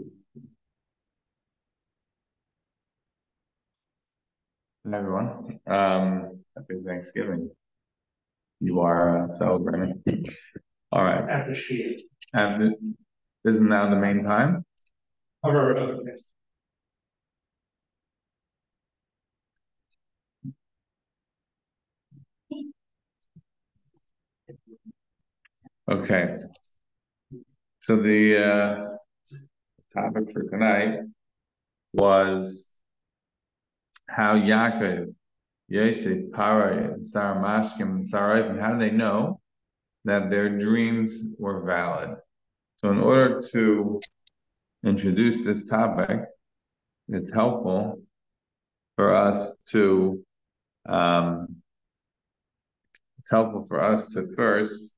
Hi, everyone. Um, happy Thanksgiving. You are uh, celebrating. All right. I appreciate. And th- isn't now the main time? Okay. So the uh, topic for tonight was how Yaakov, Yosef, and Sar HaMashkim, and Sarah, and how do they know that their dreams were valid? So in order to introduce this topic, it's helpful for us to um, it's helpful for us to first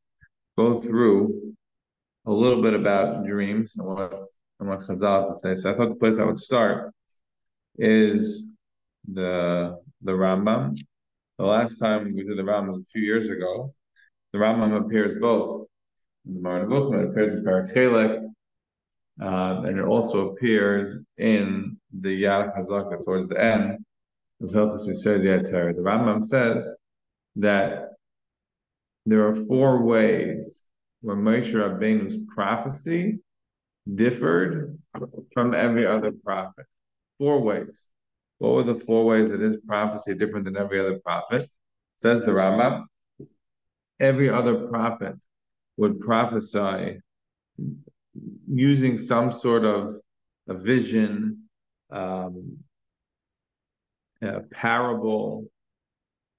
go through a little bit about dreams and what and what Chazal to say. So I thought the place I would start is the the Rambam. The last time we did the Rambam was a few years ago. The Rambam appears both in the Moreh Nevuchim, it appears in Perek Chelek, uh, and it also appears in the Yad Hazaka towards the end The Rambam says that there are four ways where Moshe Rabbeinu's prophecy differed from every other prophet. Four ways. What were the four ways that his prophecy different than every other prophet? Says the Rambam. Every other prophet would prophesy using some sort of a vision, um, a parable,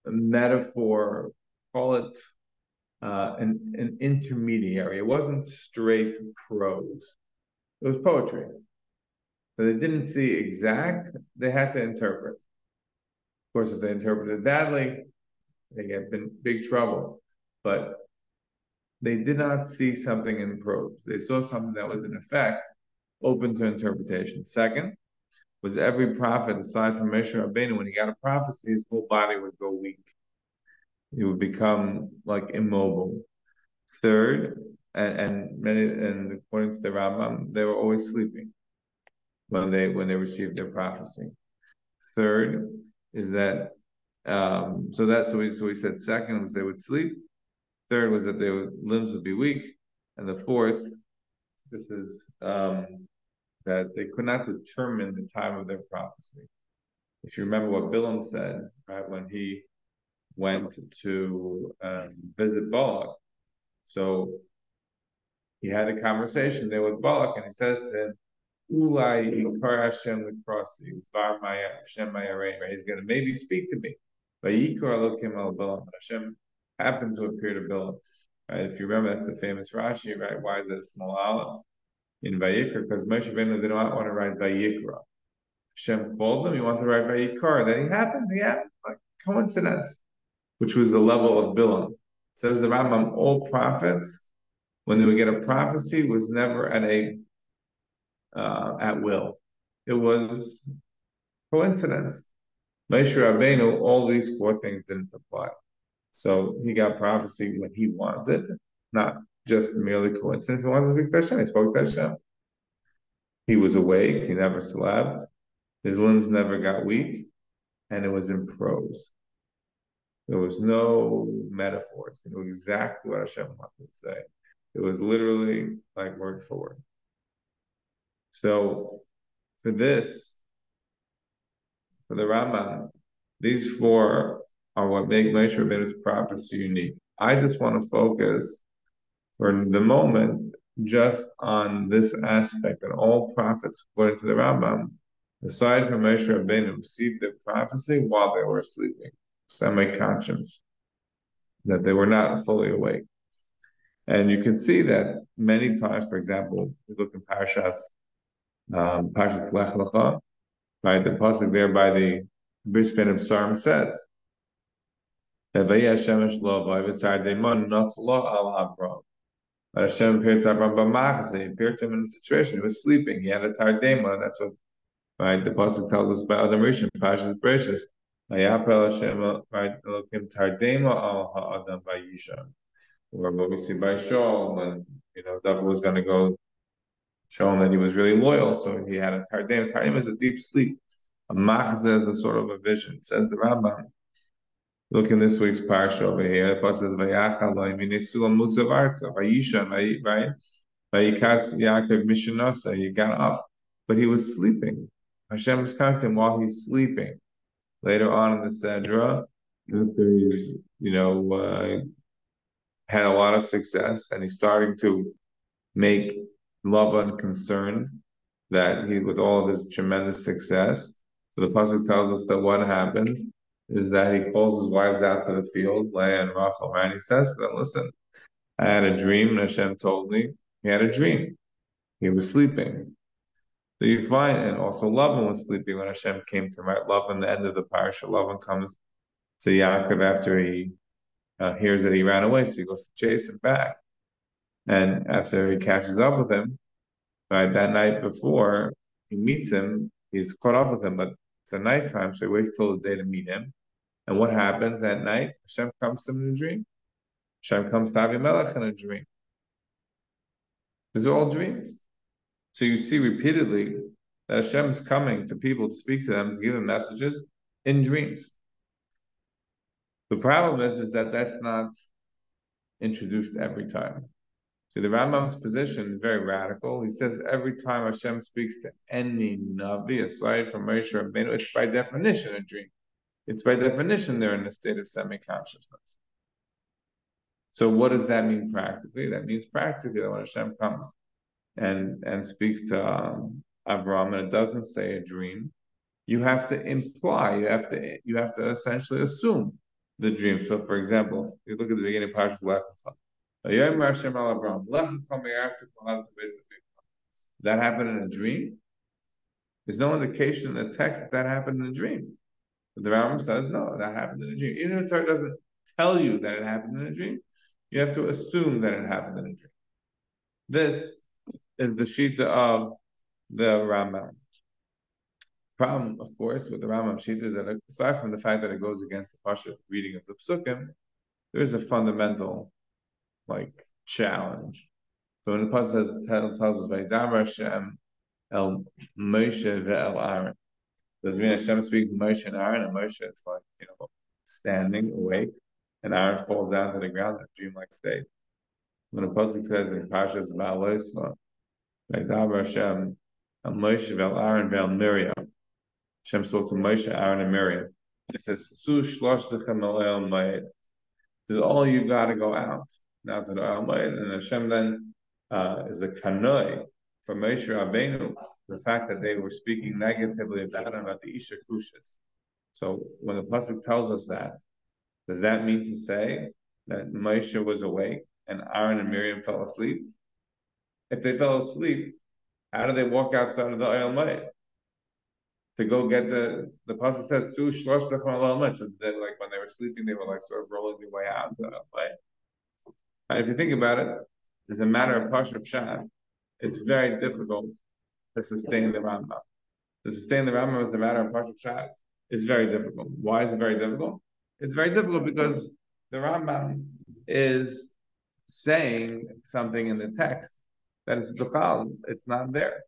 a metaphor, call it uh, an, an intermediary. It wasn't straight prose. It was poetry. So they didn't see exact, they had to interpret. Of course, if they interpreted badly, they get in big trouble. But they did not see something in prose. They saw something that was in effect open to interpretation. Second, was every prophet, aside from Moshe Rabbeinu, when he got a prophecy, his whole body would go weak. He would become like immobile. Third, and, and many and according to the Rambam, they were always sleeping when they when they received their prophecy. Third is that um, so that's so we so we said second was they would sleep. Third was that their limbs would be weak, and the fourth, this is um, that they could not determine the time of their prophecy. If you remember what Bilam said, right when he went to um, visit Balak, so he had a conversation there with Balak, and he says to him, Ulai Ikar Hashem Likrasi, Var Hashem He's going to maybe speak to me. But Yikar Elokim El. Hashem happened to appear to Bilam. Right? If you remember, that's the famous Rashi, right? Why is it a small aleph in Vayikra? Because Moshe Rabbeinu did not want to write Vayikra. Hashem called him, he wanted to write Vayikar. Then he happened, he happened, like coincidence, which was the level of Bilam. Says the Rambam, all prophets, when would get a prophecy, was never at a uh, at will. It was coincidence. Moshe Rabbeinu, all these four things didn't apply. So he got prophecy when he wanted, not just merely coincidence. He wanted to speak to Hashem. He spoke to Hashem. He was awake. He never slept. His limbs never got weak, and it was in prose. There was no metaphors. He knew exactly what Hashem wanted to say. It was literally like word for word. So for this, for the Rambam, these four are what make Moshe Rabbeinu's prophecy unique. I just want to focus for the moment just on this aspect that all prophets, according to the Rambam, aside from Moshe Rabbeinu, received their prophecy while they were sleeping, semi-conscious, that they were not fully awake. And you can see that many times, for example, we look in Parashas um, Parshas Lech Lecha, right? The pasuk there by the Bishpan of Sarm says that Vayashem Shlo Vayvasar Deimon Naflo Al Abram. But Hashem appeared to Abram B'machas. He appeared to him in a situation. He was sleeping. He had a tardema. That's what right. The pasuk tells us about Adam Rishon, Parshas Bereshis. Vayapel Hashem right Elokim tardema al ha'adam vayisha. Or what we see by Shaul when you know David was going to go showing that he was really loyal. So he had a tardim. Tardim is a deep sleep. A machzeh is a sort of a vision. Says the Rambam. Look in this week's parsha over here. Pasuk says, "Vayachal lo'iminesulam mutzav arza vayishan right vayikatz Yaakov mishanosa." He got up, but he was sleeping. Hashem was to him while he's sleeping. Later on in the Sedra, after you know uh, had a lot of success and he's starting to make Lavan concerned that he, with all of his tremendous success, so the pasuk tells us that what happens is that he calls his wives out to the field, Leah and Rachel, and he says to them, "Listen, I had a dream, and Hashem told me he had a dream. He was sleeping. So you find, and also Lavan was sleeping when Hashem came to him. Right, the end of the parasha, Lavan comes to Yaakov after he uh, hears that he ran away, so he goes to chase him back. And after he catches up with him, right, that night before he meets him, he's caught up with him, but it's a nighttime, so he waits till the day to meet him. And what happens at night? Hashem comes to him in a dream. Hashem comes to Avimelech in a dream. These are all dreams. So you see repeatedly that Hashem is coming to people to speak to them, to give them messages in dreams. The problem is, is that that's not introduced every time. So the Rambam's position is very radical. He says every time Hashem speaks to any Navi, aside from Moshe Rabbeinu, it's by definition a dream. It's by definition they're in a state of semi-consciousness. So what does that mean practically? That means practically that when Hashem comes and and speaks to um, Abraham and it doesn't say a dream, you have to imply, you have to you have to essentially assume the dream. So, for example, if you look at the beginning of Parshas Lech That happened in a dream. There's no indication in the text that that happened in a dream. But the Rambam says no, that happened in a dream. Even if the Torah doesn't tell you that it happened in a dream, you have to assume that it happened in a dream. This is the shita of the Rambam problem, of course, with the Rambam Shita is that aside from the fact that it goes against the Pasha reading of the Psukim, there is a fundamental like challenge. So when the Pasha says the title tells us Vaydam Hashem El Moshe ve'el Aaron. Does it mean Hashem speaks to Moshe and Aaron, and Moshe is like, you know, standing awake, and Aaron falls down to the ground in a dreamlike state. When the Pasuk says in Pasha's Ba'alosma, Vaydam Hashem El Moshe ve'el Aaron ve'el Miriam, Hashem spoke to Moshe, Aaron, and Miriam. It says, This is all you got to go out now to the Ohel Moed. And Hashem then uh, is a kanoi for Moshe Rabbeinu, the fact that they were speaking negatively about him, about the Isha Kushas. So when the Pasuk tells us that, does that mean to say that Moshe was awake and Aaron and Miriam fell asleep? If they fell asleep, how do they walk outside of the Ohel Moed? To go get the the pasuk says su shlosh so then like when they were sleeping they were like sort of rolling their way out to And if you think about it, it's a matter of pashup shad. It's very difficult to sustain the Rambam. To sustain the Rambam as a matter of pashup shad. It's very difficult. Why is it very difficult? It's very difficult because the Rambam is saying something in the text that is b'chal. It's not there.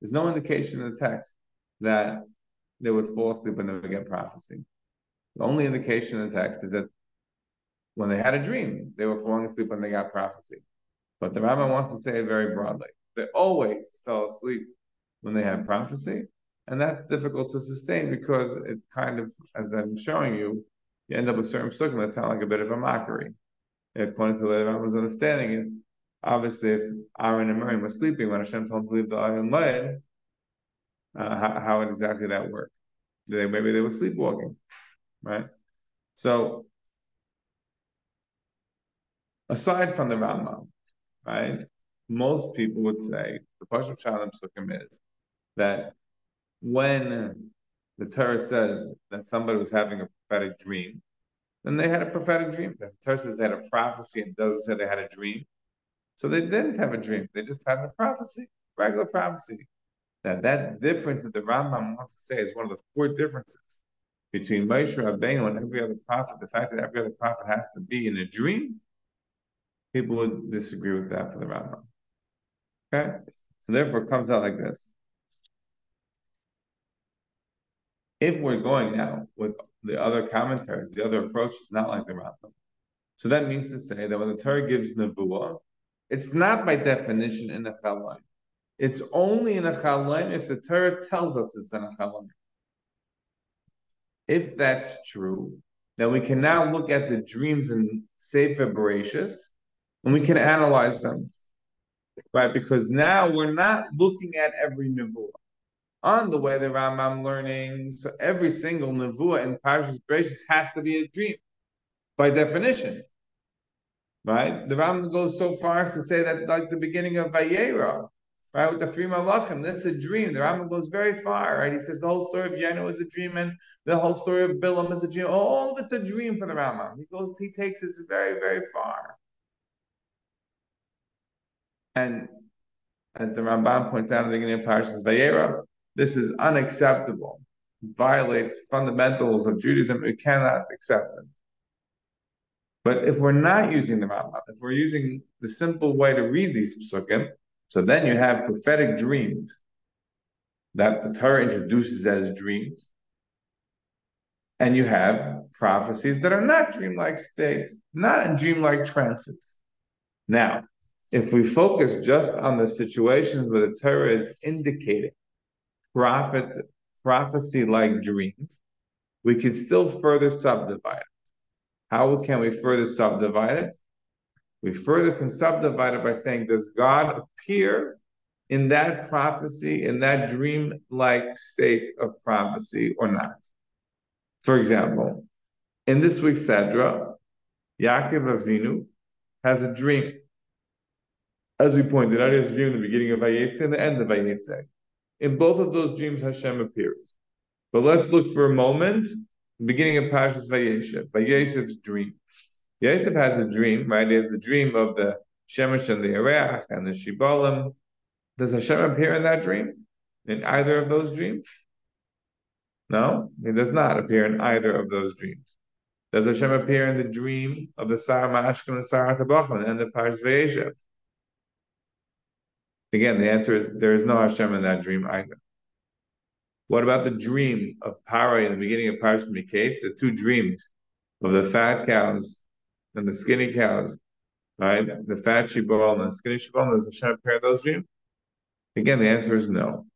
There's no indication in the text that they would fall asleep and never get prophecy. The only indication in the text is that when they had a dream, they were falling asleep when they got prophecy. But the Rambam wants to say it very broadly. They always fell asleep when they had prophecy, and that's difficult to sustain because it kind of, as I'm showing you, you end up with certain psukim that sound like a bit of a mockery. According to the Rambam's understanding, it's obviously if Aaron and Miriam were sleeping when Hashem told them to leave the Iron Led, uh, how, how exactly that worked. They, maybe they were sleepwalking, right? So, aside from the Rambam, right, most people would say the Pashup Shalom Sukkim is that when the Torah says that somebody was having a prophetic dream, then they had a prophetic dream. If the Torah says they had a prophecy and doesn't say they had a dream, so they didn't have a dream. They just had a prophecy, regular prophecy. That that difference that the Rambam wants to say is one of the four differences between Moshe Rabbeinu and every other prophet. The fact that every other prophet has to be in a dream, people would disagree with that for the Rambam. Okay, So therefore, it comes out like this. If we're going now with the other commentaries, the other approach is not like the Rambam. So that means to say that when the Torah gives nevuah, it's not by definition in a chalaim. It's only in a chalaim if the Torah tells us it's in a chalaim. If that's true, then we can now look at the dreams in Sefer Bereshis, and we can analyze them, right? Because now we're not looking at every nevuah. On the way the Rambam learning, so every single nevuah in Parashas Bereshis has to be a dream, by definition, right? The Rambam goes so far as to say that, like the beginning of Vayera, right? With the three malachim, this is a dream. The Rambam goes very far, right? He says the whole story of Yenu is a dream, and the whole story of Bilam is a dream. All of it's a dream for the Rambam. He goes, he takes this very, very far. And as the Ramban points out in the beginning of Parashas Vayera, this is unacceptable. Violates fundamentals of Judaism. We cannot accept it. But if we're not using the Rambam, if we're using the simple way to read these psukim, so then you have prophetic dreams that the Torah introduces as dreams. And you have prophecies that are not dreamlike states, not in dreamlike trances. Now, if we focus just on the situations where the Torah is indicating prophet prophecy like dreams, we could still further subdivide it. How can we further subdivide it? We further can subdivide it by saying, does God appear in that prophecy, in that dream-like state of prophecy or not? For example, in this week's Sedra, Yaakov Avinu has a dream. As we pointed out, he has a dream in the beginning of Vayetze and the end of Vayetze. In both of those dreams, Hashem appears. But let's look for a moment, beginning of Pashas Vayeshev, Vayeshev's dream. Yosef has a dream, right? He has the dream of the Shemesh and the Ereach and the Shibalim. Does Hashem appear in that dream? In either of those dreams? No, he does not appear in either of those dreams. Does Hashem appear in the dream of the Sar Mashkim and the Sar Tabachim and the Parsh Vayeshev? Again, the answer is there is no Hashem in that dream either. What about the dream of Paro in the beginning of Parsh Miketz? The two dreams of the fat cows and the skinny cows, right? The fat shibboleth and the skinny shibboleth, does Hashem pair those dreams? Again, the answer is no.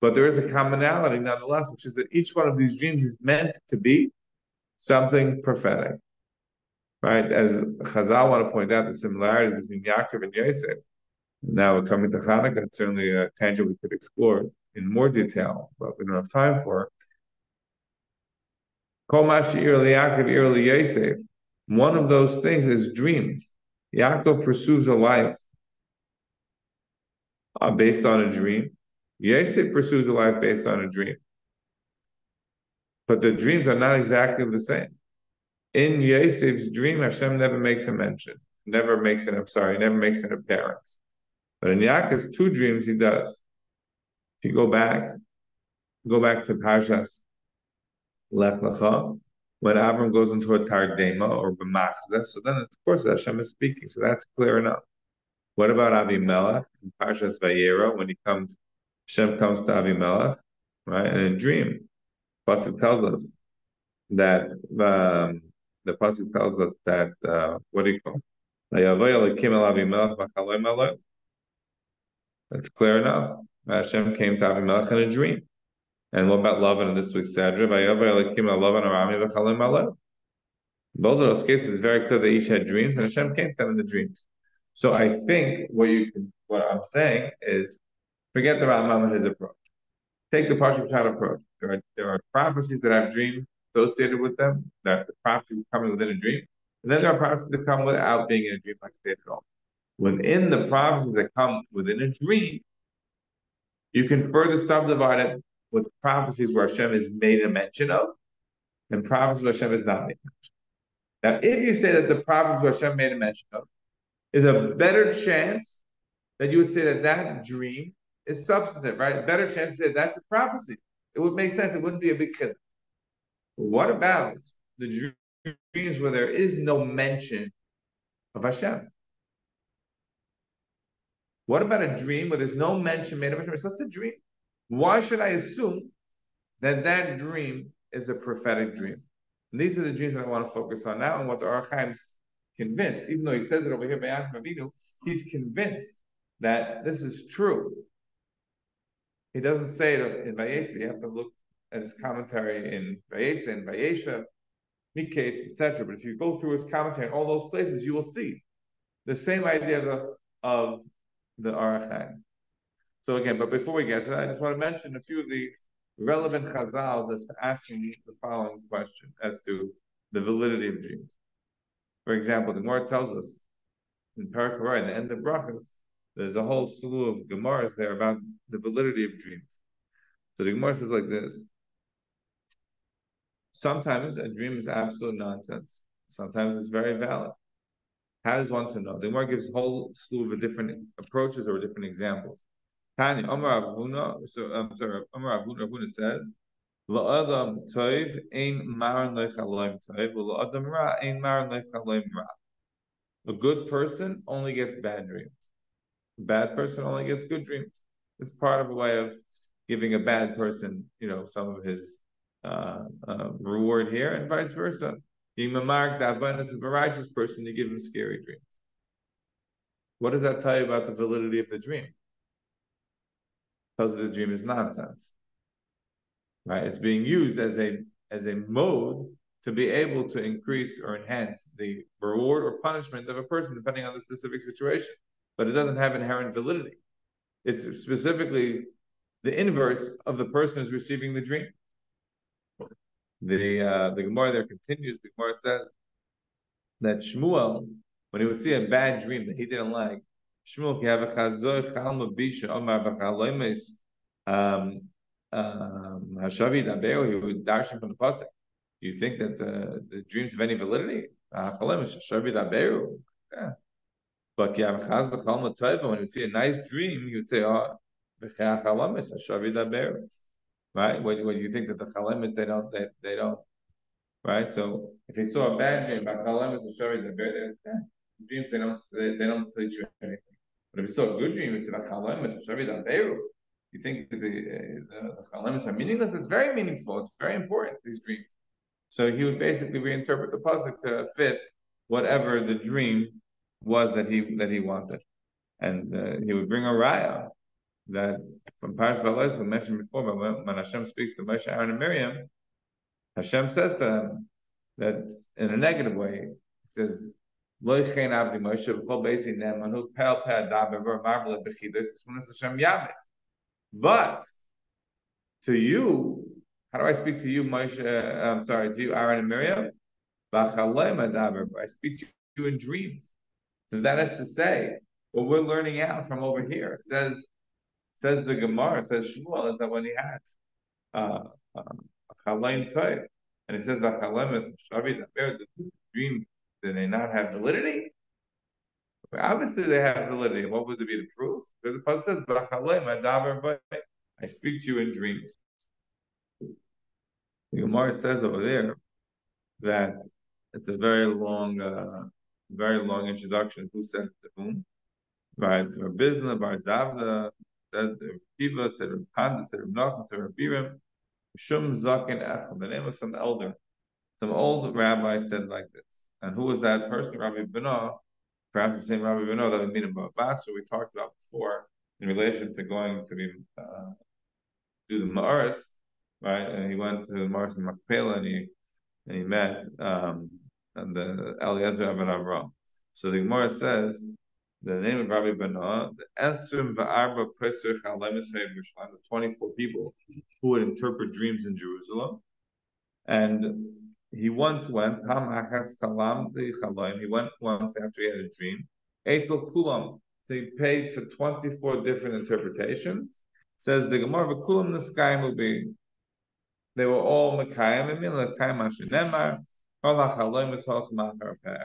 But there is a commonality nonetheless, which is that each one of these dreams is meant to be something prophetic. Right? As Chazal want to point out the similarities between Yaakov and Yosef. Now we're coming to Hanukkah, it's certainly a tangent we could explore in more detail, but we don't have time for. Kol Yaakov Yosef one of those things is dreams. Yaakov pursues a life uh, based on a dream. Yosef pursues a life based on a dream. But the dreams are not exactly the same. In Yosef's dream, Hashem never makes a mention, never makes an, I'm sorry, never makes an appearance. But in Yaakov's two dreams, he does. If you go back, go back to Parshas Lech Lecha, when Avram goes into a Tardema or B'machzeh, so then of course Hashem is speaking, so that's clear enough. What about Avimelech in Parshas Vayera when he comes, Hashem comes to Avimelech, right, in a dream. Pasuk tells us that um, the pasuk tells us that uh, what do you call? That's clear enough. Hashem came to Avimelech in a dream. And what about Lavan in this week's Sadra? Both of those cases, it's very clear they each had dreams, and Hashem came to them in the dreams. So I think what you can, what I'm saying is, forget the Rambam and his approach. Take the Parshat Pshat approach. There are there are prophecies that have dreams associated with them. That the prophecies coming within a dream, and then there are prophecies that come without being in a dream like state at all. Within the prophecies that come within a dream, you can further subdivide it with prophecies where Hashem is made a mention of, and prophecies where Hashem is not made a mention. Now, if you say that the prophecies where Hashem made a mention of is a better chance that you would say that that dream is substantive, right? Better chance to say that's a prophecy. It would make sense. It wouldn't be a big chiddush. What about the dreams where there is no mention of Hashem? What about a dream where there's no mention made of it? It's just a dream. Why should I assume that that dream is a prophetic dream? And these are the dreams that I want to focus on now and what the Ohr HaChaim's convinced, even though he says it over here by Avinu, he's convinced that this is true. He doesn't say it in Vayetze. You have to look at his commentary in Vayetze and Vayesha, Miketz, etc. But if you go through his commentary in all those places, you will see the same idea of the, of the. So again, but before we get to that, I just want to mention a few of the relevant chazals as to asking the following question as to the validity of dreams. For example, the Gemara tells us in Parakharai, in the end of Brachas, there's a whole slew of Gemaras there about the validity of dreams. So the Gemara says like this. Sometimes a dream is absolute nonsense. Sometimes it's very valid. How does one to know? The Gemara gives a whole slew of different approaches or different examples. Tanya, Amar Avuna, so I'm sorry, Amar Avuna, Avuna says, La'adam toiv ein maran lechaloim toiv, la'adam ra ein maran lechaloim ra. A good person only gets bad dreams. A bad person only gets good dreams. It's part of a way of giving a bad person, you know, some of his uh, uh, reward here, and vice versa. Being mamark davanus of a righteous person, you give him scary dreams. What does that tell you about the validity of the dream? Because the dream is nonsense. Right? It's being used as a as a mode to be able to increase or enhance the reward or punishment of a person depending on the specific situation. But it doesn't have inherent validity. It's specifically the inverse of the person who's receiving the dream. The uh, the Gemara there continues. The Gemara says that Shmuel, when he would see a bad dream that he didn't like, Shmuel can have a chazor chalma bisha omar v'chaloimes um, um, hashavi dabeo. He would darshan from the pasuk. Do you think that the, the dreams have any validity? Chaloimes hashavi dabeo. But you have chazor chalma toiva. When you see a nice dream, you would say, "Oh, v'chaloimes hashavi dabeo." right? When, when you think that the chalemis they don't they, they don't, right? So if he saw a bad dream about the very dreams they don't they, they don't teach you anything. But if he saw a good dream, it's shari beru. You think the, the chalemis are meaningless? It's very meaningful. It's very important. These dreams. So he would basically reinterpret the pasuk to fit whatever the dream was that he that he wanted, and uh, he would bring a raya that from Parash Balas, we mentioned before, but when, when Hashem speaks to Moshe, Aaron, and Miriam, Hashem says to them that in a negative way, He says, "Lo yichein abdi Moshe ne'emanu pel pe adaber v'marvel b'chidus Hashem yamet." But to you, how do I speak to you, Moshe? Uh, I'm sorry, to you, Aaron and Miriam. I speak to you in dreams. So that is to say, what we're learning out from over here says Says the Gemara, says Shmuel, is that when he has uh, um, and he says that shavi the dream, do they not have validity? Obviously, they have validity. What would be the proof? Because the pasuk says, "B'chalaim I speak to you in dreams." The Gemara says over there that it's a very long, uh, very long introduction. Who said to whom? Right, Rabizna, Bar Zavda, said Kiva, said Panda, said Nachman, said Birim, Shum Zakin Echel, the name of some elder. Some old rabbi said like this. And who was that person? Rabbi Benah, perhaps the same Rabbi Benah that we meet in Bava Basra, we talked about before in relation to going to be uh, do the Ma'aris, right? And he went to the Ma'aris in Machpelah and he and he met um, and the Eliezer Abin Avram. So the Gemara says the name of Rabbi Benah, the Esrim Va'arba Pesach the 24 people who would interpret dreams in Jerusalem. And he once went, he went once after he had a dream. Eitel Kulam, he paid for 24 different interpretations. Says the Gemara, Kulam the sky be. They were all Mekayim,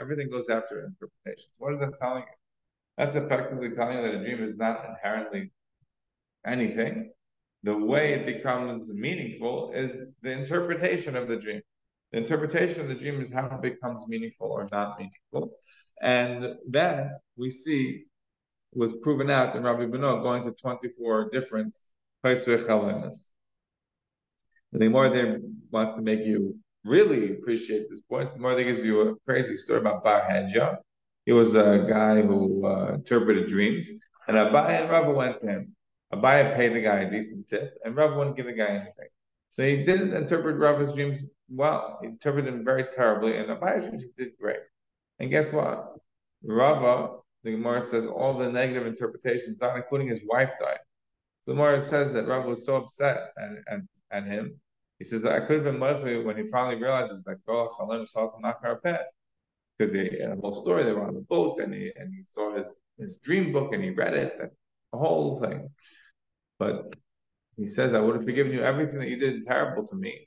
Everything goes after interpretations. What is that telling you? That's effectively telling you that a dream is not inherently anything. The way it becomes meaningful is the interpretation of the dream. The interpretation of the dream is how it becomes meaningful or not meaningful. And that we see was proven out in Rabbi Beno going to 24 different Paisrei Chalemis. The more they wants to make you really appreciate this point, the more they gives you a crazy story about Bar Hedya. He was a guy who uh, interpreted dreams, and Abaye and Rava went to him. Abaye paid the guy a decent tip, and Rava wouldn't give the guy anything. So he didn't interpret Rava's dreams well. He interpreted them very terribly, and dreams did great. And guess what? Rava, the Gemara says all the negative interpretations, not including his wife died. The Gemara says that Rava was so upset and and and him. He says I could have been Murphy when he finally realizes that Gola Chalim is because the, the whole story they were on the boat and he and he saw his his dream book and he read it and the whole thing. But he says I would have forgiven you everything that you did terrible to me,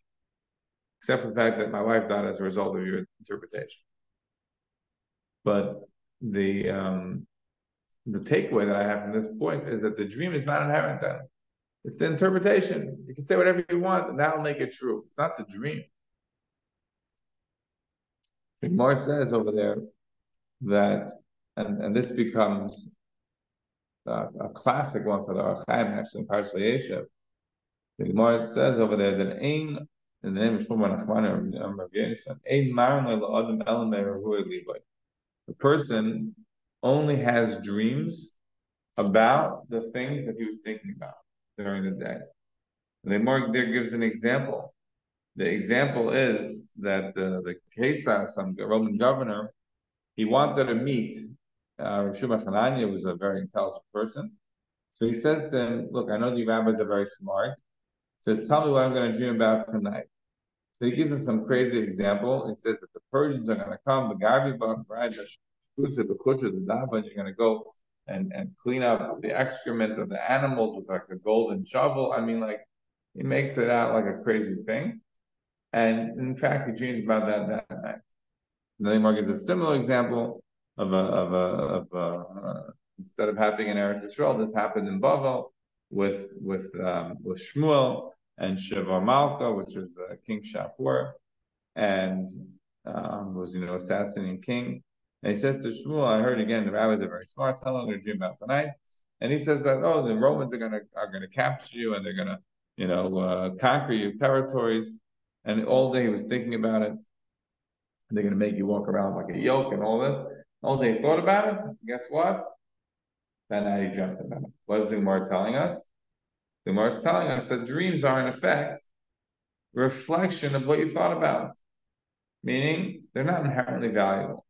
except for the fact that my wife died as a result of your interpretation. But the um, the takeaway that I have from this point is that the dream is not inherent then. It's the interpretation. You can say whatever you want, and that'll make it true. It's not the dream. Gemara says over there that, and, and this becomes uh, a classic one for the Ohr HaChaim, actually, in Parashat Yeshev. The Gemara says over there that Ein, in the name of Shmuel Nachman Ein Le'Adam Elamei The person only has dreams about the things that he was thinking about during the day. And the Gemara there gives an example the example is that the, the Caesar, some Roman governor, he wanted to meet uh, Rav Shimon was a very intelligent person. So he says to him, look, I know the rabbis are very smart. Says, tell me what I'm going to dream about tonight. So he gives him some crazy example. He says that the Persians are going to come, the and you're going to go and, and clean up the excrement of the animals with like a golden shovel. I mean, like, he makes it out like a crazy thing. And in fact, he dreams about that that night. And then Mark gives a similar example of a of a of a, uh, instead of happening in Eretz Yisrael, this happened in Bavel with with um, with Shmuel and Shevar Malka, which is uh, King Shapur, and um, was you know assassinating king. And he says to Shmuel, I heard again the rabbis are very smart. Tell them to dream about tonight. And he says that oh the Romans are gonna are gonna capture you and they're gonna you know uh, conquer your territories. And all day he was thinking about it. They're to make you walk around like a yoke and all this. All day he thought about it. Guess what? Then now he dreamt about. What is the Gemara telling us? The Gemara is telling us that dreams are in effect reflection of what you thought about. Meaning they're not inherently valuable.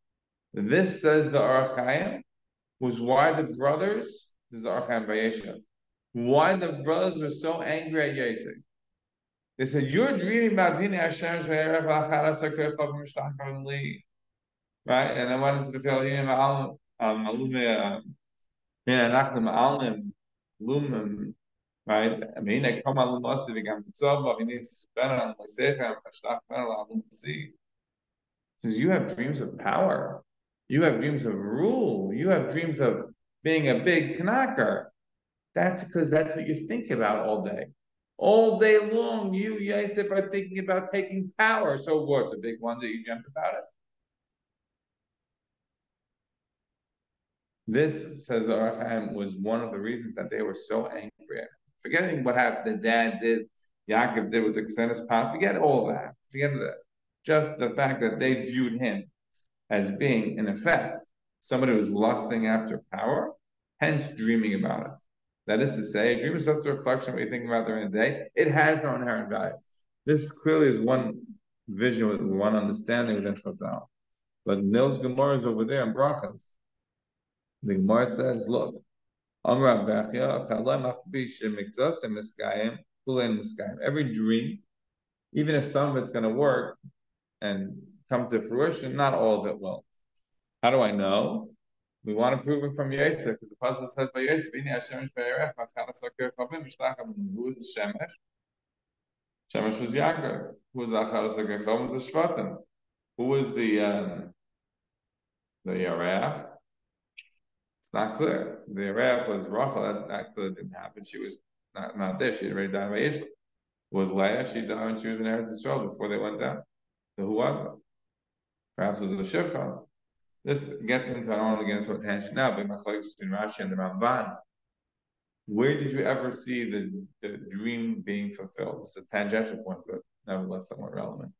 This says the Ohr HaChaim was why the brothers, this is the Ohr HaChaim Vayeshev, why the brothers were so angry at Yosef. They said, You're dreaming about Dini Hashem Right? And I went into the field, I come on Lumasi, we got Mitzvah, we need to spend on Moisechem, Hashtach Ben Alim Si. Because you have dreams of power. You have dreams of rule. You have dreams of being a big knacker. That's because that's what you think about all day. All day long, you, Yosef, are thinking about taking power. So what? The big one that you dreamt about it? This, says Ohr HaChaim, was one of the reasons that they were so angry. Forgetting what happened, the dad did, Yaakov did with the Xenis Pan, forget all that. Forget that. Just the fact that they viewed him as being, in effect, somebody who's lusting after power, hence dreaming about it. That is to say, a dream is just a reflection of what you think about during the day. It has no inherent value. This clearly is one vision, one understanding within Chazal. But Nils Gemara is over there in Brachas. The Gemara says, look, Every dream, even if some of it's going to work and come to fruition, not all of it will. How do I know? We want to prove it from Yosef, because the puzzle says by Yosef. Who was the Shemesh? Shemesh was Yaakov. Who HaKir Chavim? Was the Shvatim. Who was the, um, the Yarech? It's not clear. The Yarech was Rachel, that, that clearly didn't happen. She was not, not there. She had already died by Yisrael. Was Leah, she died when she was in Eretz Yisrael before they went down. So who was it? Perhaps it was a Shivcha. this gets into I don't want to get into a tangent now, but my colleague between Rashi and the Ramban. Where did you ever see the, the dream being fulfilled? It's a tangential point, but nevertheless somewhat relevant.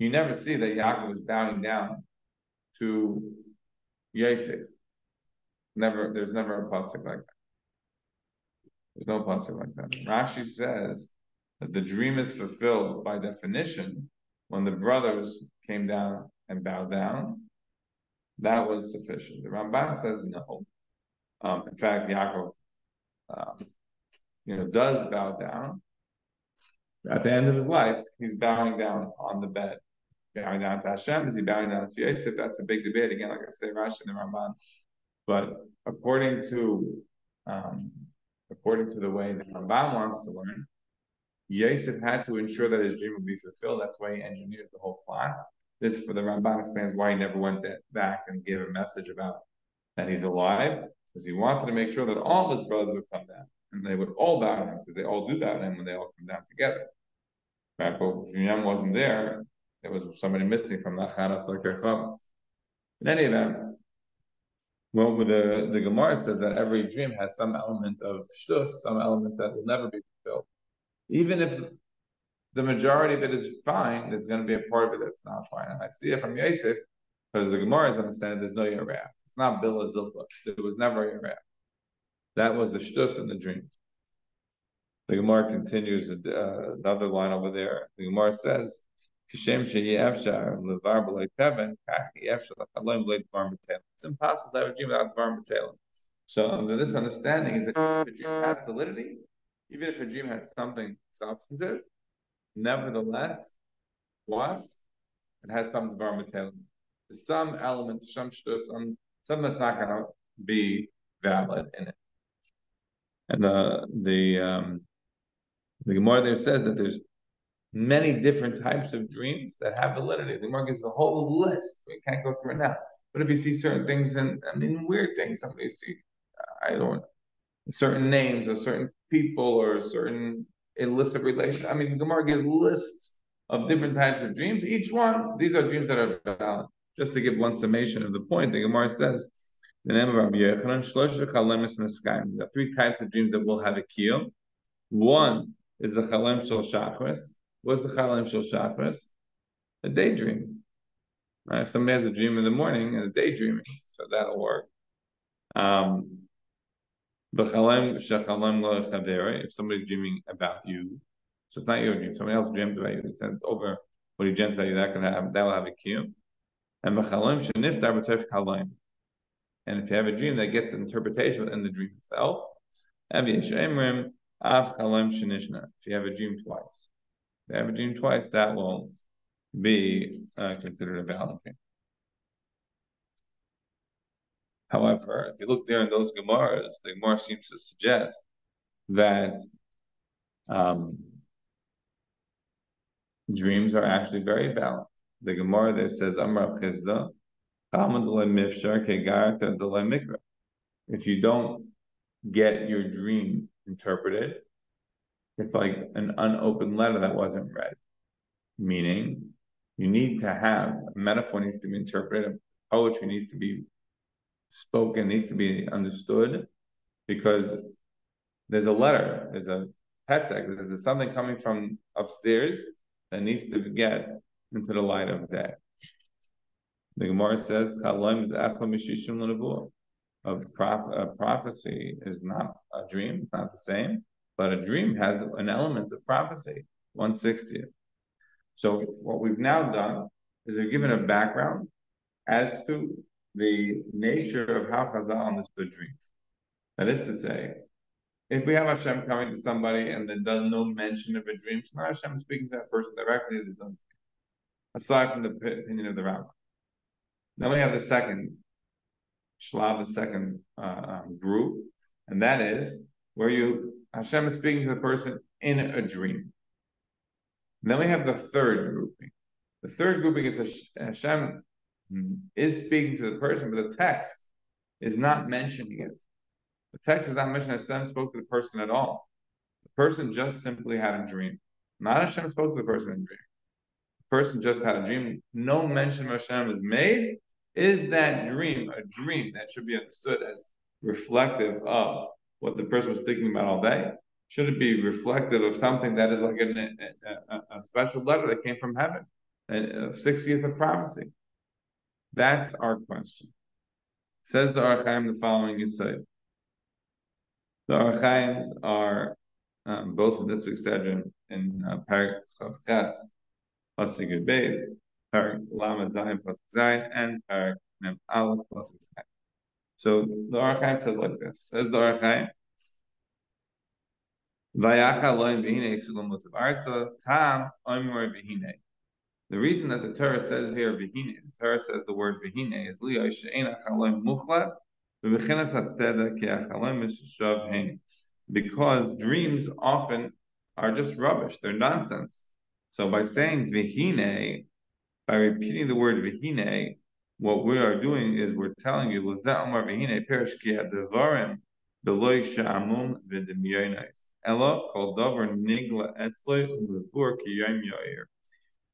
You never see that Yaakov was bowing down to Yosef. Never, there's never a pasuk like that. There's no pasuk like that. Rashi says that the dream is fulfilled by definition when the brothers came down and bowed down. That was sufficient. The Ramban says no. Um, in fact, Yaakov, um, you know, does bow down. At the end of his life, he's bowing down on the bed. Bowing down to Hashem, is he bowing down to Yosef? That's a big debate. Again, like I say, Rashi and Ramban. But according to um, according to the way the Ramban wants to learn, Yosef had to ensure that his dream would be fulfilled. That's why he engineers the whole plot. This, for the Ramban, explains why he never went back and gave a message about that he's alive, because he wanted to make sure that all of his brothers would come down and they would all bow to him, because they all do bow to him when they all come down together. Right? But Binyam wasn't there. There was somebody missing from the Chanas In any event, well, the the Gemara says that every dream has some element of shtus, some element that will never be fulfilled. Even if the majority of it is fine, there's going to be a part of it that's not fine. And I see it from Yosef, because the Gemara is understanding there's no Yerah. It's not Bilha Zilpa. There was never Yerah. That was the shtus in the dream. The Gemara continues uh, another line over there. The Gemara says, Um, it's impossible to have a dream without Dvar B'Telem. So um, under this understanding is that if a dream has validity, even if a dream has something substantive, nevertheless, what? It has some Dvar B'Telem. Some element, some some something that's not going to be valid in it. And the the um, the Gemara there says that there's many different types of dreams that have validity. The Gemara gives a whole list. We can't go through it now. But if you see certain things, and I mean weird things, somebody see, I don't, certain names or certain people or certain illicit relation. I mean, the Gemara gives lists of different types of dreams. Each one, these are dreams that are valid. Just to give one summation of the point, the Gemara says, the name of Rabbi Yochanan, There are three types of dreams that will have a kiyum. One is the Chalem Shel Shachris, What's the Chalim Shel Shachris? A daydream. Right? If somebody has a dream in the morning and a daydreaming, so that'll work. Um, if somebody's dreaming about you, so it's not your dream, somebody else dreamed about you, it's over what he dreamt about you, that can have that will have a kiyum. And and if you have a dream that gets an interpretation within the dream itself, if you have a dream twice dream twice, that will be uh, considered a valid dream. However, if you look there in those Gemaras, the Gemara seems to suggest that um, dreams are actually very valid. The Gemara there says, Amrav Chizda, if you don't get your dream interpreted, it's like an unopened letter that wasn't read. Meaning, you need to have a metaphor needs to be interpreted, poetry needs to be spoken, needs to be understood, because there's a letter, there's a petek, there's something coming from upstairs that needs to get into the light of day. The Gemara says, a, prof- a prophecy is not a dream, it's not the same. But a dream has an element of prophecy, 160th. So what we've now done is we've given a background as to the nature of how Chazal understood dreams. That is to say, if we have Hashem coming to somebody and then does no mention of a dream, it's not Hashem speaking to that person directly, there's no dream. Aside from the opinion of the rabbi. Then we have the second shlav, the second uh, um, group, and that is where you Hashem is speaking to the person in a dream. And then we have the third grouping. The third grouping is Hashem is speaking to the person, but the text is not mentioning it. The text is not mentioning Hashem spoke to the person at all. The person just simply had a dream. Not Hashem spoke to the person in a dream. The person just had a dream. No mention of Hashem is made Is that dream a dream that should be understood as reflective of what the person was thinking about all day? Should it be reflective of something that is like a, a, a special letter that came from heaven, a, a 60th of prophecy? That's our question. Says the Ohr HaChaim the following say. The Ohr HaChaims are um, both in this week's Sedron in uh, Parak Chav Ches, Pasuk Beis, Parak Lamed Zayin Pasuk Zayin, and Parak Mem Aleph Pasuk Zayin. So the HaChaim says like this. Says the v'hinei. The reason that the Torah says here v'hinei, the Torah says the word v'hinei is liyoi she'enach aloim muchlat v'bechinas hatzedek ki'achaloim mishishav heini. Because dreams often are just rubbish, they're nonsense. So by saying v'hinei, by repeating the word v'hinei, what we are doing is we're telling you, beloy called.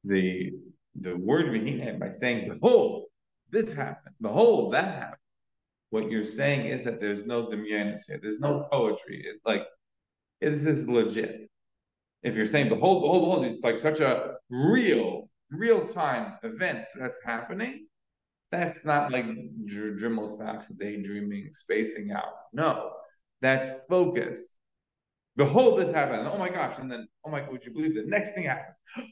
The the word v'hine by saying behold this happened, behold that happened. What you're saying is that there's no demyanis here. There's no poetry. It's like this is legit. If you're saying behold, behold, behold, it's like such a real, real time event that's happening. That's not like Dremel daydreaming, spacing out. No, that's focused behold, this happened. oh my gosh. And then, oh my, would you believe the next thing happened?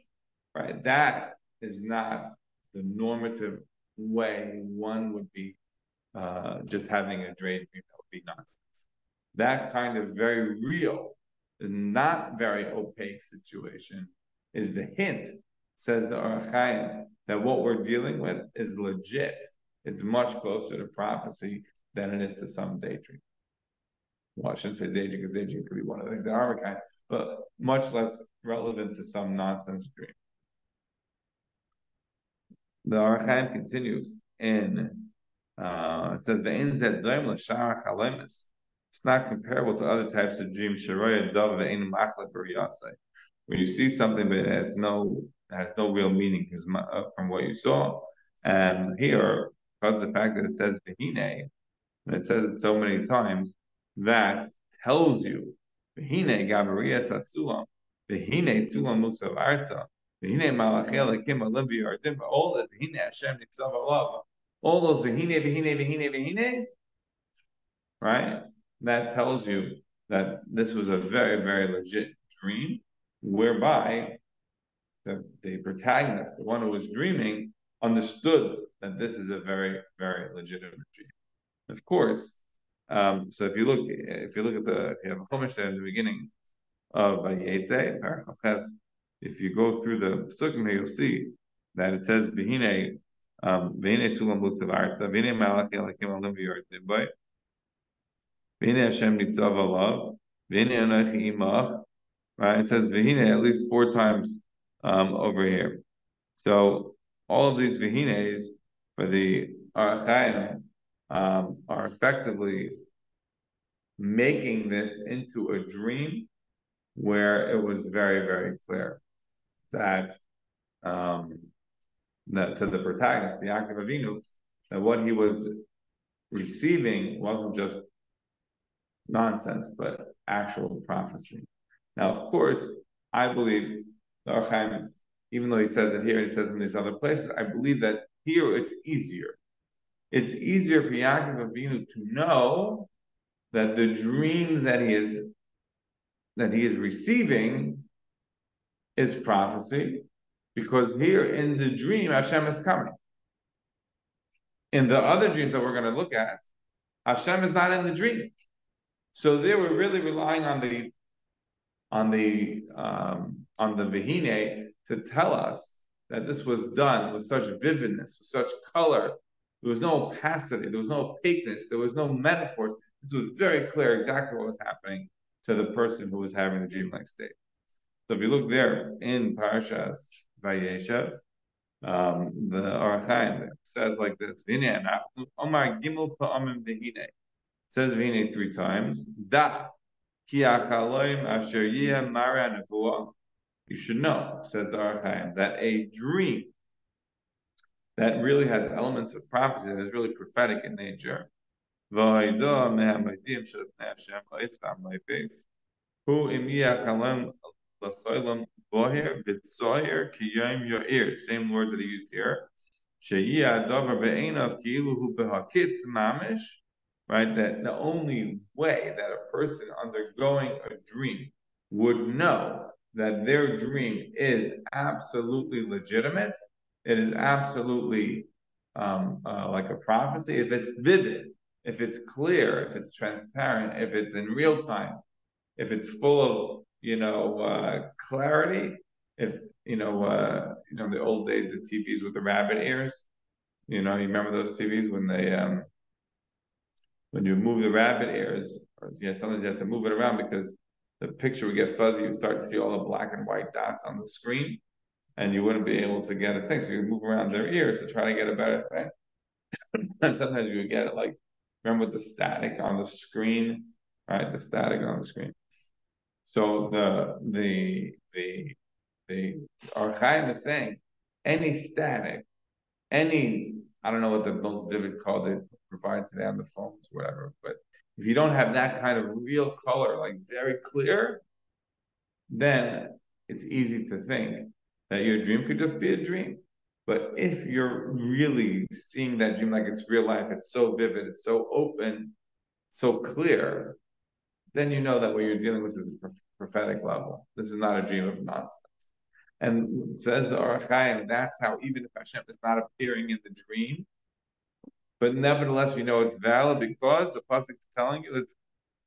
right? That is not the normative way one would be uh, just having a dream. That would be nonsense. That kind of very real, not very opaque situation is the hint, says the Ohr HaChaim, that what we're dealing with is legit. It's much closer to prophecy than it is to some daydream well, I shouldn't say daydream because daydream could be one of the things that are kind, but much less relevant to some nonsense dream. The Ohr HaChaim continues in uh, it says It's not comparable to other types of dreams. Where you see something but it has no has no real meaning uh, from what you saw. And here, because of the fact that it says Vehine, and it says it so many times, that tells you, V'hine Gabriel Sasulam, V'hine Sulam Musav Arza, V'hine Malachel Ekim Alim V'yardim, all the V'hine Hashem Nitzav Alav, all those V'hine, V'hine, V'hine, V'hines, right? That tells you that this was a very, very legit dream, whereby the, the protagonist, the one who was dreaming, understood that this is a very, very legitimate dream. Of course, um, so if you look, if you look at the, if you have a chumash there in the beginning of if you go through the psukim you'll see that it says v'hine um, v'hine sulam butzav arza v'hine malach elakim alim v'yortim boy v'hine Hashem nitzav alav v'hine anochi imach right it says v'hine at least four times um, over here so all of these v'hines for the Ohr HaChaim um, are effectively making this into a dream where it was very, very clear that um, that to the protagonist, the Yaakov Avinu, that what he was receiving wasn't just nonsense, but actual prophecy. Now, of course, I believe even though he says it here, and he says in these other places, I believe that here it's easier it's easier for Yaakov Avinu to know that the dream that he is that he is receiving is prophecy, because here in the dream Hashem is coming. In the other dreams that we're going to look at, Hashem is not in the dream. So they were really relying on the on the um, on the Vihine to tell us that this was done with such vividness, with such color, there was no opacity, there was no opaqueness, there was no metaphors. This was very clear exactly what was happening to the person who was having the dreamlike state. So if you look there in Parashas Vayeshev, um, the Ohr HaChaim says like this: Omar Gimel Pa'amim. Says Vehine three times. Da ki achaloim asher yeh mara You should know, says the Ohr HaChaim, that a dream that really has elements of prophecy that is really prophetic in nature. Who Same words that he used here. Right, that the only way that a person undergoing a dream would know that their dream is absolutely legitimate, it is absolutely um, uh, like a prophecy, if it's vivid, if it's clear, if it's transparent, if it's in real time, if it's full of you know uh, clarity, if you know uh, you know the old days the TVs with the rabbit ears, you know you remember those TVs when they um, when you move the rabbit ears, or you know, sometimes you have to move it around because the picture would get fuzzy. You start to see all the black and white dots on the screen, and you wouldn't be able to get a thing. So you move around their ears to try to get a better thing. and sometimes you would get it like, remember the static on the screen, right? The static on the screen. So the the the the Ohr HaChaim is saying any static, any I don't know what the most vivid call they provide today on the phones, whatever, but if you don't have that kind of real color, like very clear, then it's easy to think that your dream could just be a dream. But if you're really seeing that dream like it's real life, it's so vivid, it's so open, so clear, then you know that what you're dealing with is a prophetic level. This is not a dream of nonsense. And says the Ohr HaChaim, that's how even if Hashem is not appearing in the dream, but nevertheless, you know it's valid because the pasuk is telling you it's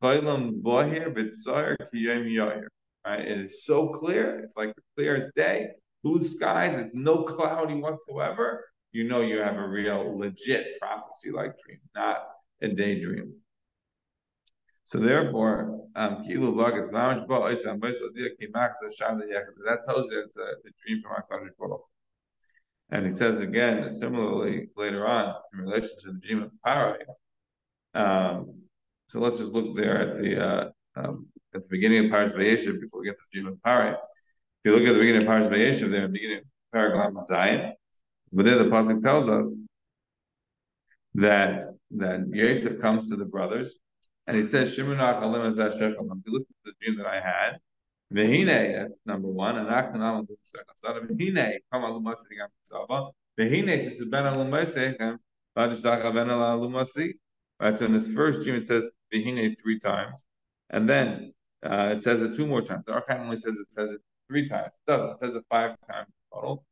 Chaylam Bohir B'Tzar Kiyom Yoyer. Right? It is so clear. It's like the clearest day. Blue skies. It's no cloudy whatsoever. You know you have a real legit prophecy like dream, not a daydream. So therefore, um, that tells you it's a, a dream from HaKadosh Baruch and he says again, similarly later on, in relation to the dream of Parai. Um, so let's just look there at the uh, um, at the beginning of Parash Vayeshev before we get to the dream of Parai. If you look at the beginning of Parash Vayeshev, there, beginning of Paragram Zion, but there the pasuk tells us that that Yosef comes to the brothers and he says, Shimon Achalim Listen to the dream that I had. Vehine, that's number one. Vehine, come alumasi gam tzava. Vehine says ben alumasi vadishtach ben alumasi. Right. So in this first dream it says Vehine three times, and then uh, it says it two more times. The Ohr HaChaim only says it says it three times. It doesn't. It says it five times total.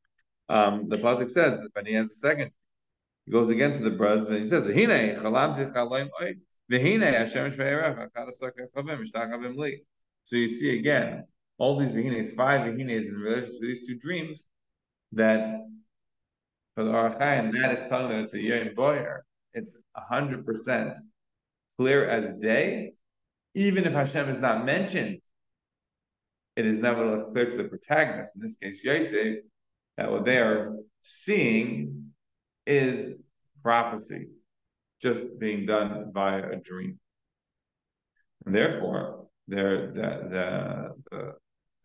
Um, the pasuk says that when he has the second, he goes again to the brothers and he says, "Vehine chalamti chalaim oy vehine Hashem shveirach akadasakach chavim mishtachavim li." So you see again, all these vihines, five vihines in relation to these two dreams, that for the Ohr HaChaim, that is telling that it's a Yom Boyer. It's hundred percent clear as day, even if Hashem is not mentioned. It is nevertheless clear to the protagonist, in this case Yosef, that what they are seeing is prophecy, just being done via a dream. And therefore, they're the, the, the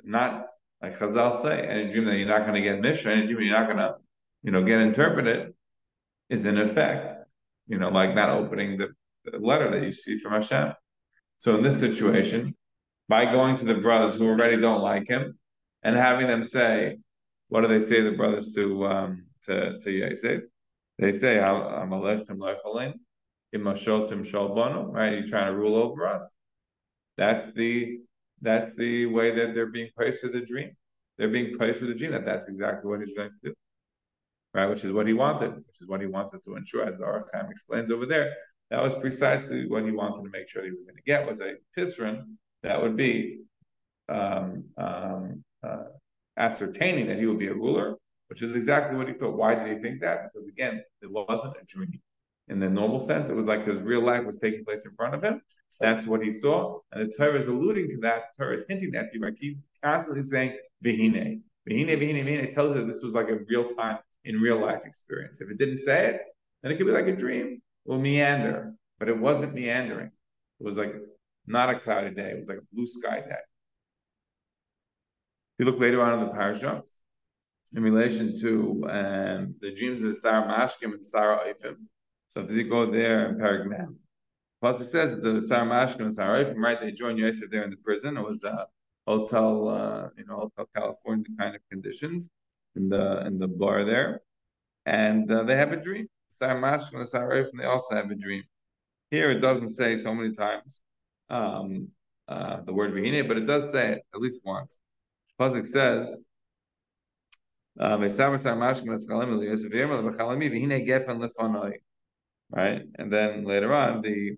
not like Chazal say, any dream that you're not going to get Mishnah, any dream you're not going to, you know, get interpreted, is in effect, you know, like not opening the, the letter that you see from Hashem. So in this situation, by going to the brothers who already don't like him, and having them say, what do they say, the brothers to um, to to Yosef? They say, "I'm a left alechtim lechalim, imashotim shalbanu." Right? You're trying to rule over us. That's the that's the way that they're being praised for the dream. They're being praised for the dream that that's exactly what he's going to do, right? Which is what he wanted, which is what he wanted to ensure, as the Ohr HaChaim explains over there. That was precisely what he wanted to make sure that he was going to get was a pisron that would be um, um, uh, ascertaining that he would be a ruler, which is exactly what he thought. Why did he think that? Because again, it wasn't a dream in the normal sense. It was like his real life was taking place in front of him, that's what he saw. And the Torah is alluding to that. The Torah is hinting that. Right? Keep constantly saying, Vihine. Vihine, Vihine, Vihine. It tells that this was like a real time, in real life experience. If it didn't say it, then it could be like a dream. Will meander. But it wasn't meandering. It was like not a cloudy day. It was like a blue sky day. You look later on in the parasha, in relation to um, the dreams of Sar HaMashkim and Sar HaOfim. So if you go there in Paragraph Plus it says that the Sar HaMashkim and Sar HaOfim, right, they joined Yosef there in the prison. It was a hotel, uh, you know, hotel California kind of conditions in the in the bar there. And uh, they have a dream. Sar HaMashkim and Sar HaOfim, they also have a dream. Here it doesn't say so many times um, uh, the word vihine, but it does say it at least once. Pasuk says, uh, right? And then later on, the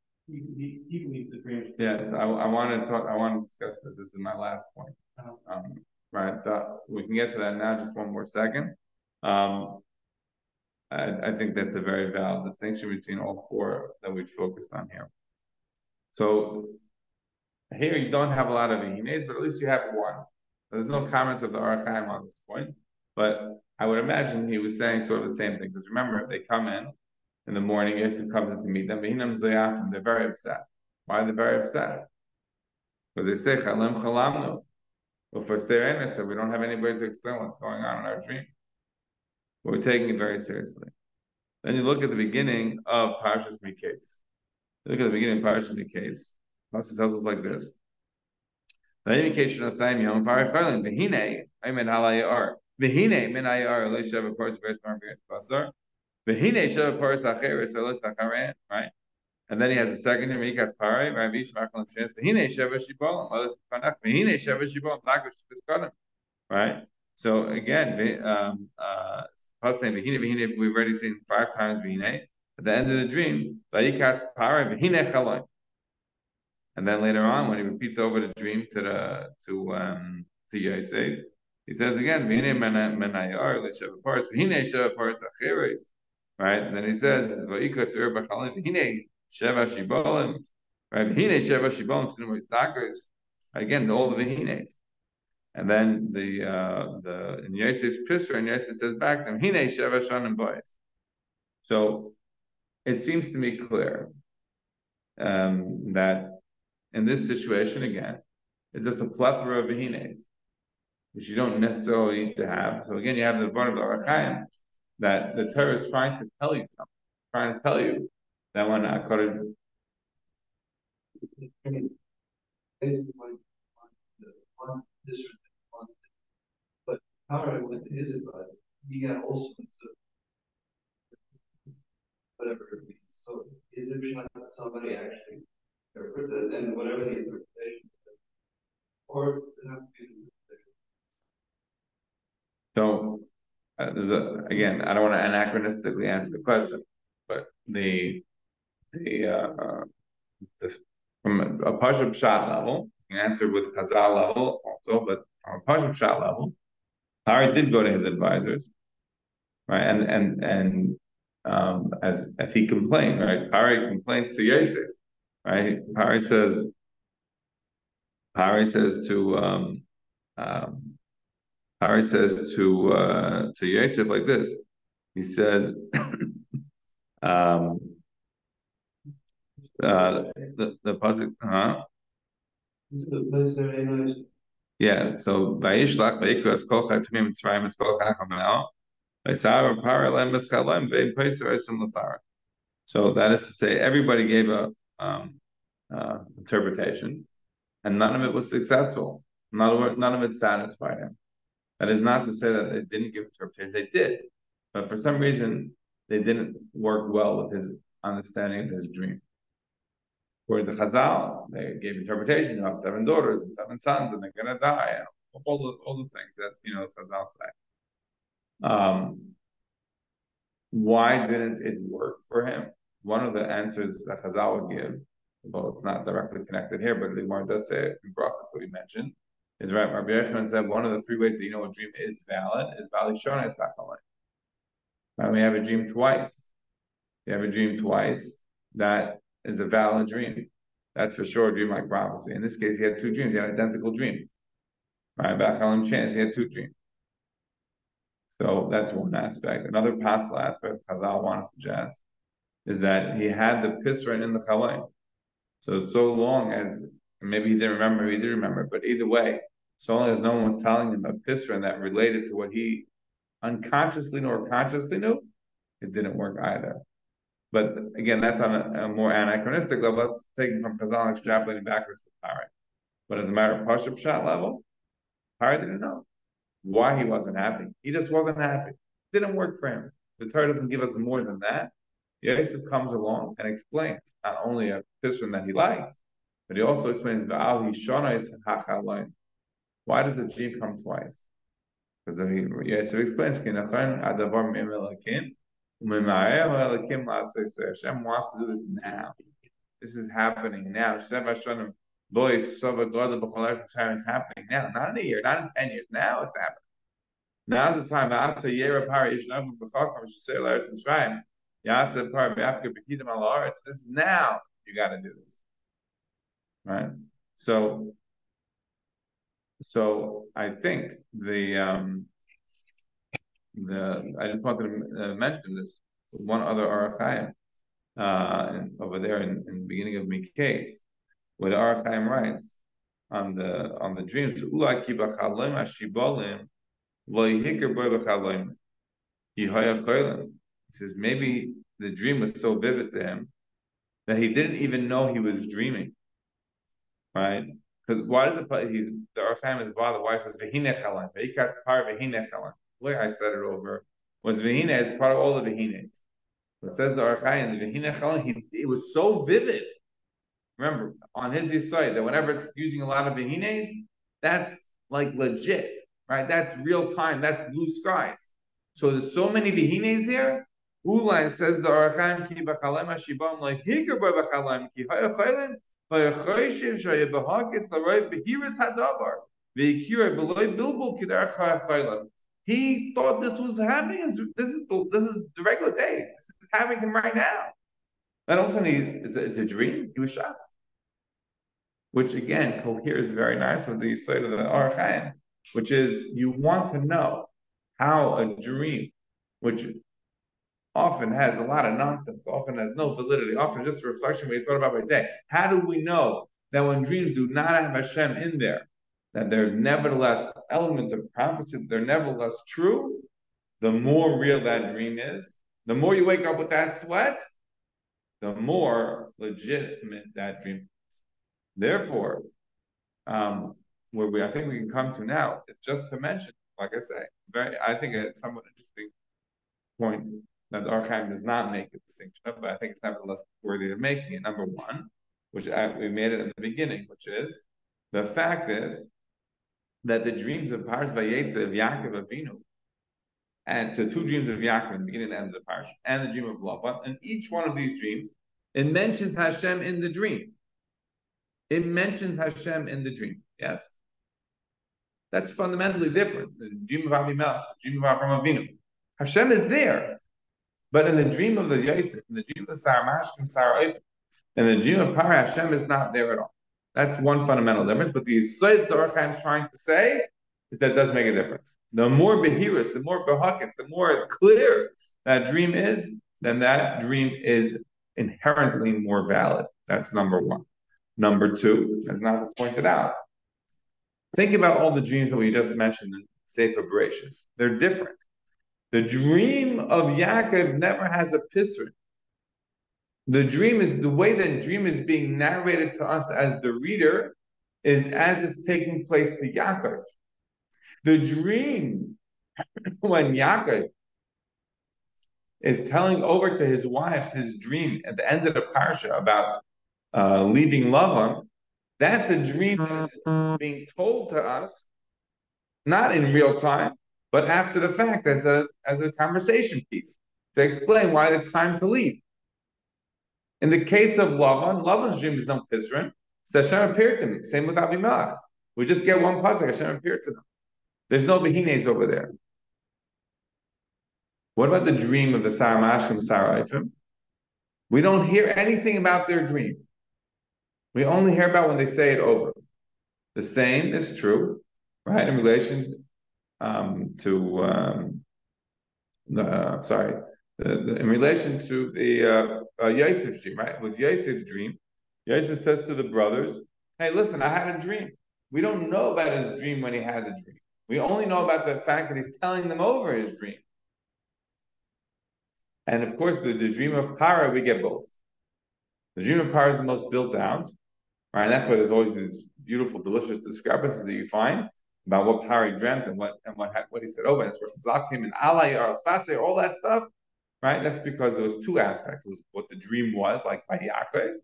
By Yosef, he's saying, Yes, I, I want to talk. I want to discuss this. This is my last point. Uh-huh. Um, right, so we can get to that now. Just one more second. Um, I, I think that's a very valid distinction between all four that we've focused on here. So here you don't have a lot of ihines, but at least you have one. There's no comment of the Ohr HaChaim on this point, but I would imagine he was saying sort of the same thing. Because remember, if they come in in the morning, Yosef comes in to meet them, they're very upset. Why are they very upset? Because they say, Chalem chalamnu. Well, for Serena, so we don't have anybody to explain what's going on in our dream. But we're taking it very seriously. Then you look at the beginning of Parshas Miketz. Look at the beginning of Parshas Miketz. Pasuk tells us like this. Farachalin v'hine halayar v'hine min ayar leishav of course verse basar right? And then he has a second name Mikatz Pare right? Vishmachlam Shens v'hine shav shibolam others kanach v'hine shav shibolam lagosh piskanim right? So again um uh we've already seen five times v'hine. At the end of the dream v'yikatz Pare v'hine chaloi and then later on, when he repeats over the dream to the to um to Yosef, he says again, "V'hine menayar l'shav paras, v'hine shav paras achiris." Right, and then he says, "V'ikot tzur b'chalim, v'hine sheva shibolim." Right, v'hine sheva shibolim tnumis daggers. Again, all the v'hines. And then the uh, the in Yosef's pisser, and Yosef says back to him, "Hine sheva shanim boys." So it seems to me clear um, that in this situation again is just a plethora of vihines, which you don't necessarily need to have. So again, you have the part of the Ohr HaChaim that the Torah is trying to tell you something, trying to tell you that when Akkad but however, went to his he got of whatever it means. So is it not somebody actually interprets it, and whatever the interpretation is, or So, uh, a, again, I don't want to anachronistically answer the question, but the the uh, this from a Pashup shot level, you answer with Chazal level also, but from a Pashup shot level, Harry did go to his advisors, right? And and and um, as as he complained, right? Harry complains to Yosef right? Pari says, Pari says to um, um, Pari says to uh, to Yosef like this. He says, um, uh, the the pasuk, huh? Yeah. So Mitzrayim. So that is to say, everybody gave a um, uh, interpretation, and none of it was successful. None of it, none of it satisfied him. That is not to say that they didn't give interpretations; they did, but for some reason they didn't work well with his understanding of his dream. According to Chazal, they gave interpretations of seven daughters and seven sons, and they're to die, and all the all the things that you know Chazal say. Um, why didn't it work for him? one of the answers that Chazal would give, well, it's not directly connected here, but the Gemara does say in Brachas that we mentioned, is right. Rabbi Yechon said one of the three ways that you know a dream is valid is Vali Shona Sachalai. Right? We have a dream twice. You have a dream twice. That is a valid dream. That's for sure a dream like prophecy. In this case, he had two dreams. He had identical dreams. Right? Bachalim chance, he had two dreams. So that's one aspect. Another possible aspect Chazal want to suggest is that he had the pisra in the chalayim. So so long as maybe he didn't remember, he did remember, but either way, so long as no one was telling him a pisra that related to what he unconsciously nor consciously knew, it didn't work either. But again, that's on a, a more anachronistic level. Let's take it from Chazal extrapolating backwards to Pari. But as a matter of Pashup shot level, Pari didn't know why he wasn't happy. He just wasn't happy. It didn't work for him. The Torah doesn't give us more than that. Yosef comes along and explains not only a pisron that he likes, but he also explains Why does the dream come twice? Because the Yosef explains Hashem wants to do this now. This is happening now. Boys, it's happening now, not in a year, not in 10 years. Now it's happening. Now's the time. After Yera Pari, Yishnav B'chacham, Shisei Laris and Shraim, Yaseh Pari, B'afka B'kidim Al. This is now you got to do this. Right? So, so I think the, um, the, I just wanted to uh, mention this, one other Ohr HaChaim, uh, over there in, in the beginning of Miketz, where the Ohr HaChaim writes on the on the dreams, He says maybe the dream was so vivid to him that he didn't even know he was dreaming. Right? Because why does it he's the Ohr HaChaim is bothered, why it says Vehinechalan, Veikatz par Vehinechalan. The way I said it over was Vehine is part of all the Vehines. It says the Ohr HaChaim, the Vehinechalan, he it was so vivid Remember, on his side, that whenever it's using a lot of vehines, that's like legit, right? That's real time. That's blue skies. So there's so many vehines here. Ulan says the Ohr HaChaim ki b'chalem hashibam like hikar b'chalem ki hayachaylim He thought this was happening. This is this is the regular day. This is happening right now. And all of a sudden, he, it's, a, it's a dream. He was shocked which again coheres very nice with the side of the Ohr HaChaim, which is you want to know how a dream, which often has a lot of nonsense, often has no validity, often just a reflection we thought about by day. How do we know that when dreams do not have Hashem in there, that they're nevertheless elements of prophecy, they're nevertheless true? The more real that dream is, the more you wake up with that sweat, the more legitimate that dream is. Therefore, um, where we I think we can come to now is just to mention, like I say, very I think a somewhat interesting point that the Ohr HaChaim does not make a distinction but I think it's nevertheless worthy of making it. Number one, which I, we made it at the beginning, which is the fact is that the dreams of Pars Vayetze of Yaakov Avinu, and to two dreams of Yaakov in the beginning and the end of the parish, and the dream of Lavan, and each one of these dreams, it mentions Hashem in the dream. It mentions Hashem in the dream. Yes. That's fundamentally different. The dream of Avimelech, the dream of Avram Avinu. Hashem is there. But in the dream of the Yosef, in the dream of the Saramash and Sarah in the dream of Parah, Hashem is not there at all. That's one fundamental difference. But the Yisrael the Ohr HaChaim is trying to say is that it does make a difference. The more Behiris, the more Behakits, the more clear that dream is, then that dream is inherently more valid. That's number one. Number two, as Nathan pointed out, think about all the dreams that we just mentioned in Sefer Bereshis. They're different. The dream of Yaakov never has a pisser. The dream is the way that dream is being narrated to us as the reader is as it's taking place to Yaakov. The dream, when Yaakov is telling over to his wives his dream at the end of the parsha about uh, leaving Lavan, that's a dream that's being told to us, not in real time, but after the fact as a as a conversation piece to explain why it's time to leave. In the case of Lavan, Lavan's dream is no Pisrin. So Hashem appeared to him. Same with Avimelech. We just get one pasuk. Hashem appeared to them. There's no Vehines over there. What about the dream of the Saramash and the Saraifim? We don't hear anything about their dream. We only hear about when they say it over. The same is true, right, in relation um, to, um, uh, sorry, the, the, in relation to the uh, uh, Yosef's dream, right? With Yosef's dream, Yosef says to the brothers, hey, listen, I had a dream. We don't know about his dream when he had the dream. We only know about the fact that he's telling them over his dream. And of course, the, the dream of Para, we get both. The dream of Para is the most built out, right? And that's why there's always these beautiful, delicious discrepancies that you find about what Pari dreamt and what and what what he said over. That's where Zaktim and Allah all that stuff, right? That's because there was two aspects: was what the dream was, like by Yaakov,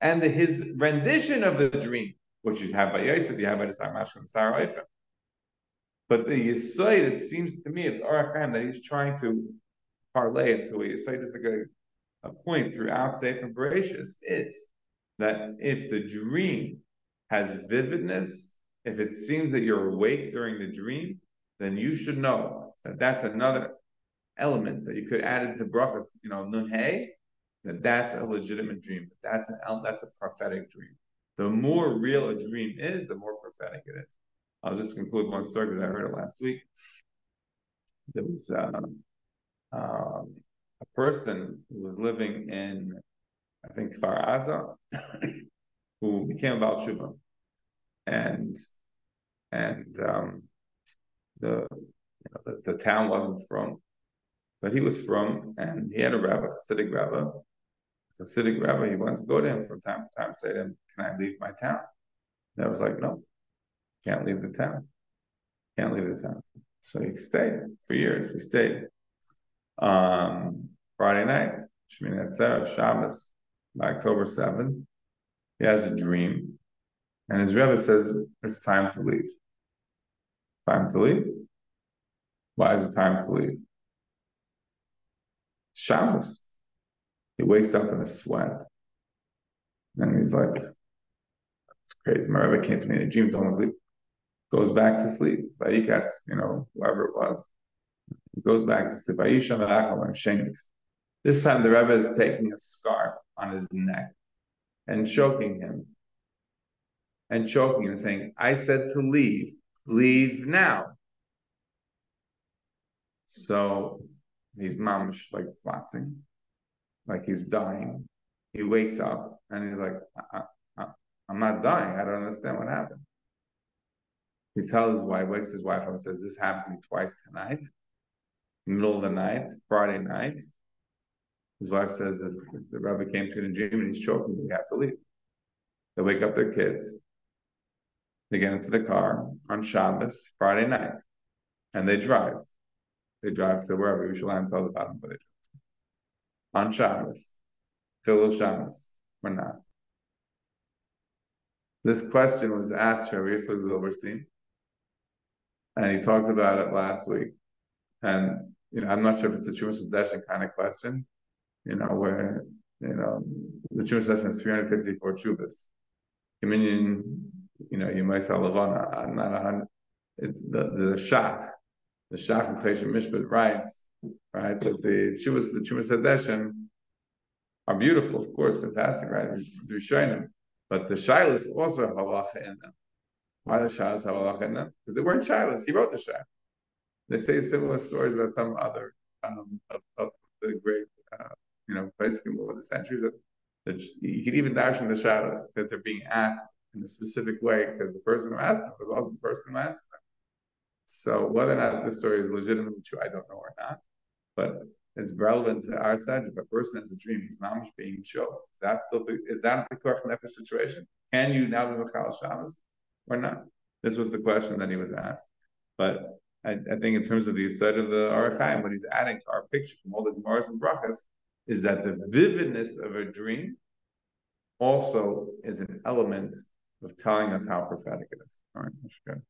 and the, his rendition of the dream, which you have by Yosef, you have by the Sarmash and Sarah But the Yisoid, it seems to me, of Ohr HaChaim, that he's trying to parlay into a Yisoid is like a, a point throughout Sefer Bereshis is that if the dream has vividness, if it seems that you're awake during the dream, then you should know that that's another element that you could add into brachas, you know, nun hey, that that's a legitimate dream. That's an that's a prophetic dream. The more real a dream is, the more prophetic it is. I'll just conclude one story because I heard it last week. There was um, um, a person who was living in, I think, Kfar Aza, who became a Baal Tshuva. And and um, the, you know, the the town wasn't from, but he was from, and he had a rabbi, Hasidic rabbi. Hasidic rabbi, he wanted to go to him from time to time, say to him, "Can I leave my town?" And I was like, "No, can't leave the town. Can't leave the town." So he stayed for years. He stayed. Um, Friday night, Shemini Atzeret, Shabbos, October 7th, he has a dream, and his Rebbe says it's time to leave. Time to leave? Why is it time to leave? It's Shabbos. He wakes up in a sweat. And he's like, it's crazy. My Rebbe came to me in a dream, told me to. Goes back to sleep. Vaikats, you know, whoever it was. He goes back to sleep. This time the Rebbe is taking a scarf on his neck and choking him and choking and saying, I said to leave, leave now. So he's mamish like flatzing, like he's dying. He wakes up and he's like, I, I'm not dying. I don't understand what happened. He tells his wife, wakes his wife up and says, This happened to me twice tonight, middle of the night, Friday night. His wife says, If the rabbi came to the gym and he's choking, we have to leave. They wake up their kids. They get into the car on Shabbos, Friday night, and they drive. They drive to wherever Yerushalayim tells about them, but they drive. On Shabbos, Hillel Shabbos, or not. This question was asked to Rabbi Zilberstein, and he talked about it last week. And you know, I'm not sure if it's a Chumash Deshin kind of question, you know, where you know the Chumash Deshin is 354 chuvas. Communion you know, say Levana, I'm not a hundred. It's the the Shach, the Shach of Choshen Mishpat writes, right? That the Chuvas, the Chuvas Hadeshim are beautiful, of course, fantastic, right? Them. But the Shilas also have halacha in them. Why the Shilas have halacha in them? Because they weren't Shilas. He wrote the Shach. They say similar stories about some other um, of, of the great, uh, you know, Pesachim over the centuries that, that you can even dash in the shadows that they're being asked in a specific way because the person who asked them was also the person who answered them. So whether or not this story is legitimately true, I don't know or not. But it's relevant to our side. If a person has a dream, he's mamish being choked. Is that still is that the Koch Nefesh situation? Can you now be Mechal Shabbos or not? This was the question that he was asked. But I, I think in terms of the side of the Ohr HaChaim, what he's adding to our picture from all the Gemaras and Brachas is that the vividness of a dream also is an element of telling us how prophetic it is. All right, that's good.